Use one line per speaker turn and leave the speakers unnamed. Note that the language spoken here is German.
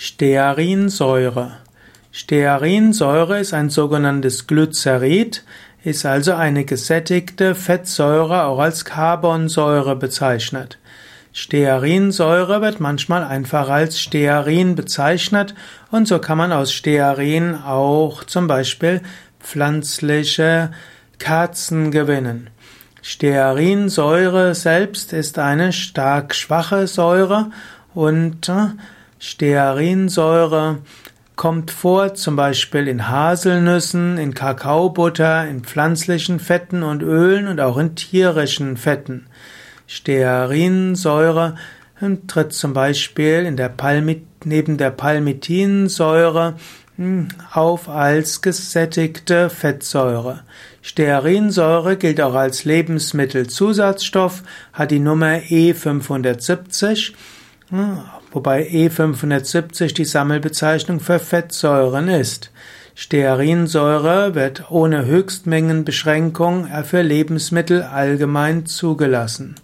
Stearinsäure. Stearinsäure ist ein sogenanntes Glycerid, ist also eine gesättigte Fettsäure, auch als Carbonsäure bezeichnet. Stearinsäure wird manchmal einfach als Stearin bezeichnet und so kann man aus Stearin auch zum Beispiel pflanzliche Kerzen gewinnen. Stearinsäure selbst ist eine stark schwache Säure und äh, Stearinsäure kommt vor zum Beispiel in Haselnüssen, in Kakaobutter, in pflanzlichen Fetten und Ölen und auch in tierischen Fetten. Stearinsäure tritt zum Beispiel in der Palmit neben der Palmitinsäure hm, auf als gesättigte Fettsäure. Stearinsäure gilt auch als Lebensmittelzusatzstoff, hat die Nummer E570 wobei E570 die Sammelbezeichnung für Fettsäuren ist. Stearinsäure wird ohne Höchstmengenbeschränkung für Lebensmittel allgemein zugelassen